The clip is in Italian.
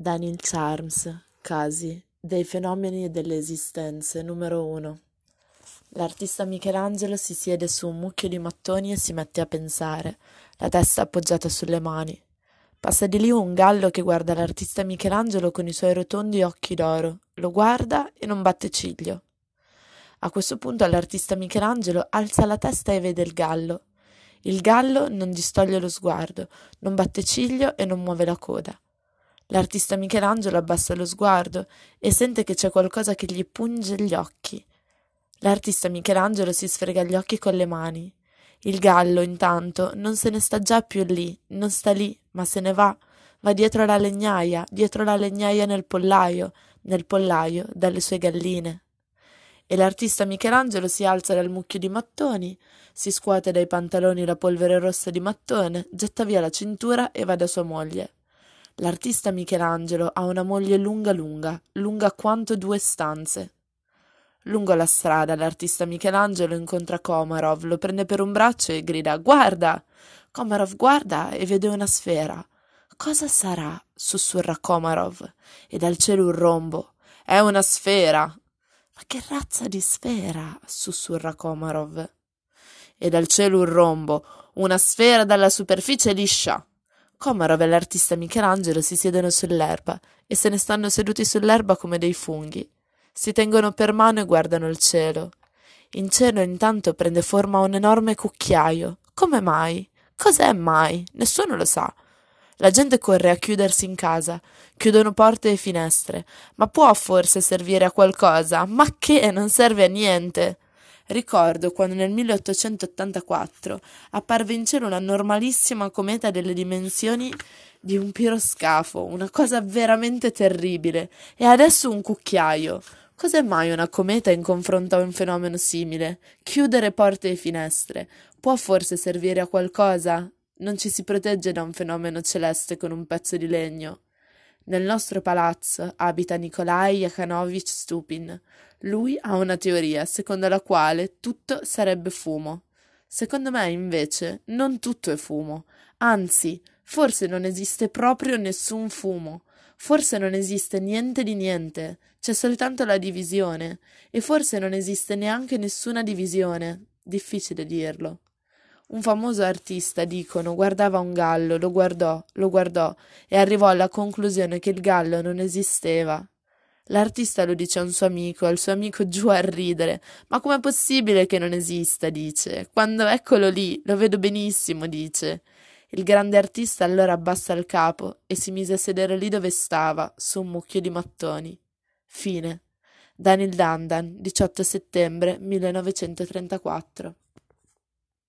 Daniel Charms, Casi, dei fenomeni e delle esistenze, numero 1. L'artista Michelangelo si siede su un mucchio di mattoni e si mette a pensare, la testa appoggiata sulle mani. Passa di lì un gallo che guarda l'artista Michelangelo con i suoi rotondi occhi d'oro, lo guarda e non batte ciglio. A questo punto l'artista Michelangelo alza la testa e vede il gallo. Il gallo non distoglie lo sguardo, non batte ciglio e non muove la coda. L'artista Michelangelo abbassa lo sguardo e sente che c'è qualcosa che gli punge gli occhi. L'artista Michelangelo si sfrega gli occhi con le mani. Il gallo, intanto, non se ne sta già più lì, non sta lì, ma se ne va. Va dietro la legnaia, dietro la legnaia nel pollaio, nel pollaio dalle sue galline. E l'artista Michelangelo si alza dal mucchio di mattoni, si scuote dai pantaloni la polvere rossa di mattone, getta via la cintura e va da sua moglie. L'artista Michelangelo ha una moglie lunga lunga, lunga quanto due stanze. Lungo la strada l'artista Michelangelo incontra Komarov, lo prende per un braccio e grida Guarda! Komarov guarda e vede una sfera. Cosa sarà? sussurra Komarov. E dal cielo un rombo. È una sfera. Ma che razza di sfera? sussurra Komarov. E dal cielo un rombo, una sfera dalla superficie liscia. Komarov e l'artista Michelangelo si siedono sull'erba e se ne stanno seduti sull'erba come dei funghi. Si tengono per mano e guardano il cielo. In cielo intanto prende forma un enorme cucchiaio. Come mai? Cos'è mai? Nessuno lo sa. La gente corre a chiudersi in casa, chiudono porte e finestre. Ma può forse servire a qualcosa? Ma che? Non serve a niente. Ricordo quando nel 1884 apparve in cielo una normalissima cometa delle dimensioni di un piroscafo, una cosa veramente terribile, e adesso un cucchiaio. Cos'è mai una cometa in confronto a un fenomeno simile? Chiudere porte e finestre può forse servire a qualcosa? Non ci si protegge da un fenomeno celeste con un pezzo di legno. Nel nostro palazzo abita Nikolai Yakhanovich Stupin. Lui ha una teoria secondo la quale tutto sarebbe fumo. Secondo me, invece, non tutto è fumo. Anzi, forse non esiste proprio nessun fumo. Forse non esiste niente di niente. C'è soltanto la divisione. E forse non esiste neanche nessuna divisione. Difficile dirlo. Un famoso artista, dicono, guardava un gallo, lo guardò, lo guardò e arrivò alla conclusione che il gallo non esisteva. L'artista lo dice a un suo amico, al suo amico giù a ridere. Ma com'è possibile che non esista? dice. Quando eccolo lì, lo vedo benissimo, dice. Il grande artista allora abbassa il capo e si mise a sedere lì dove stava, su un mucchio di mattoni. Fine. Daniel Dandan, 18 settembre 1934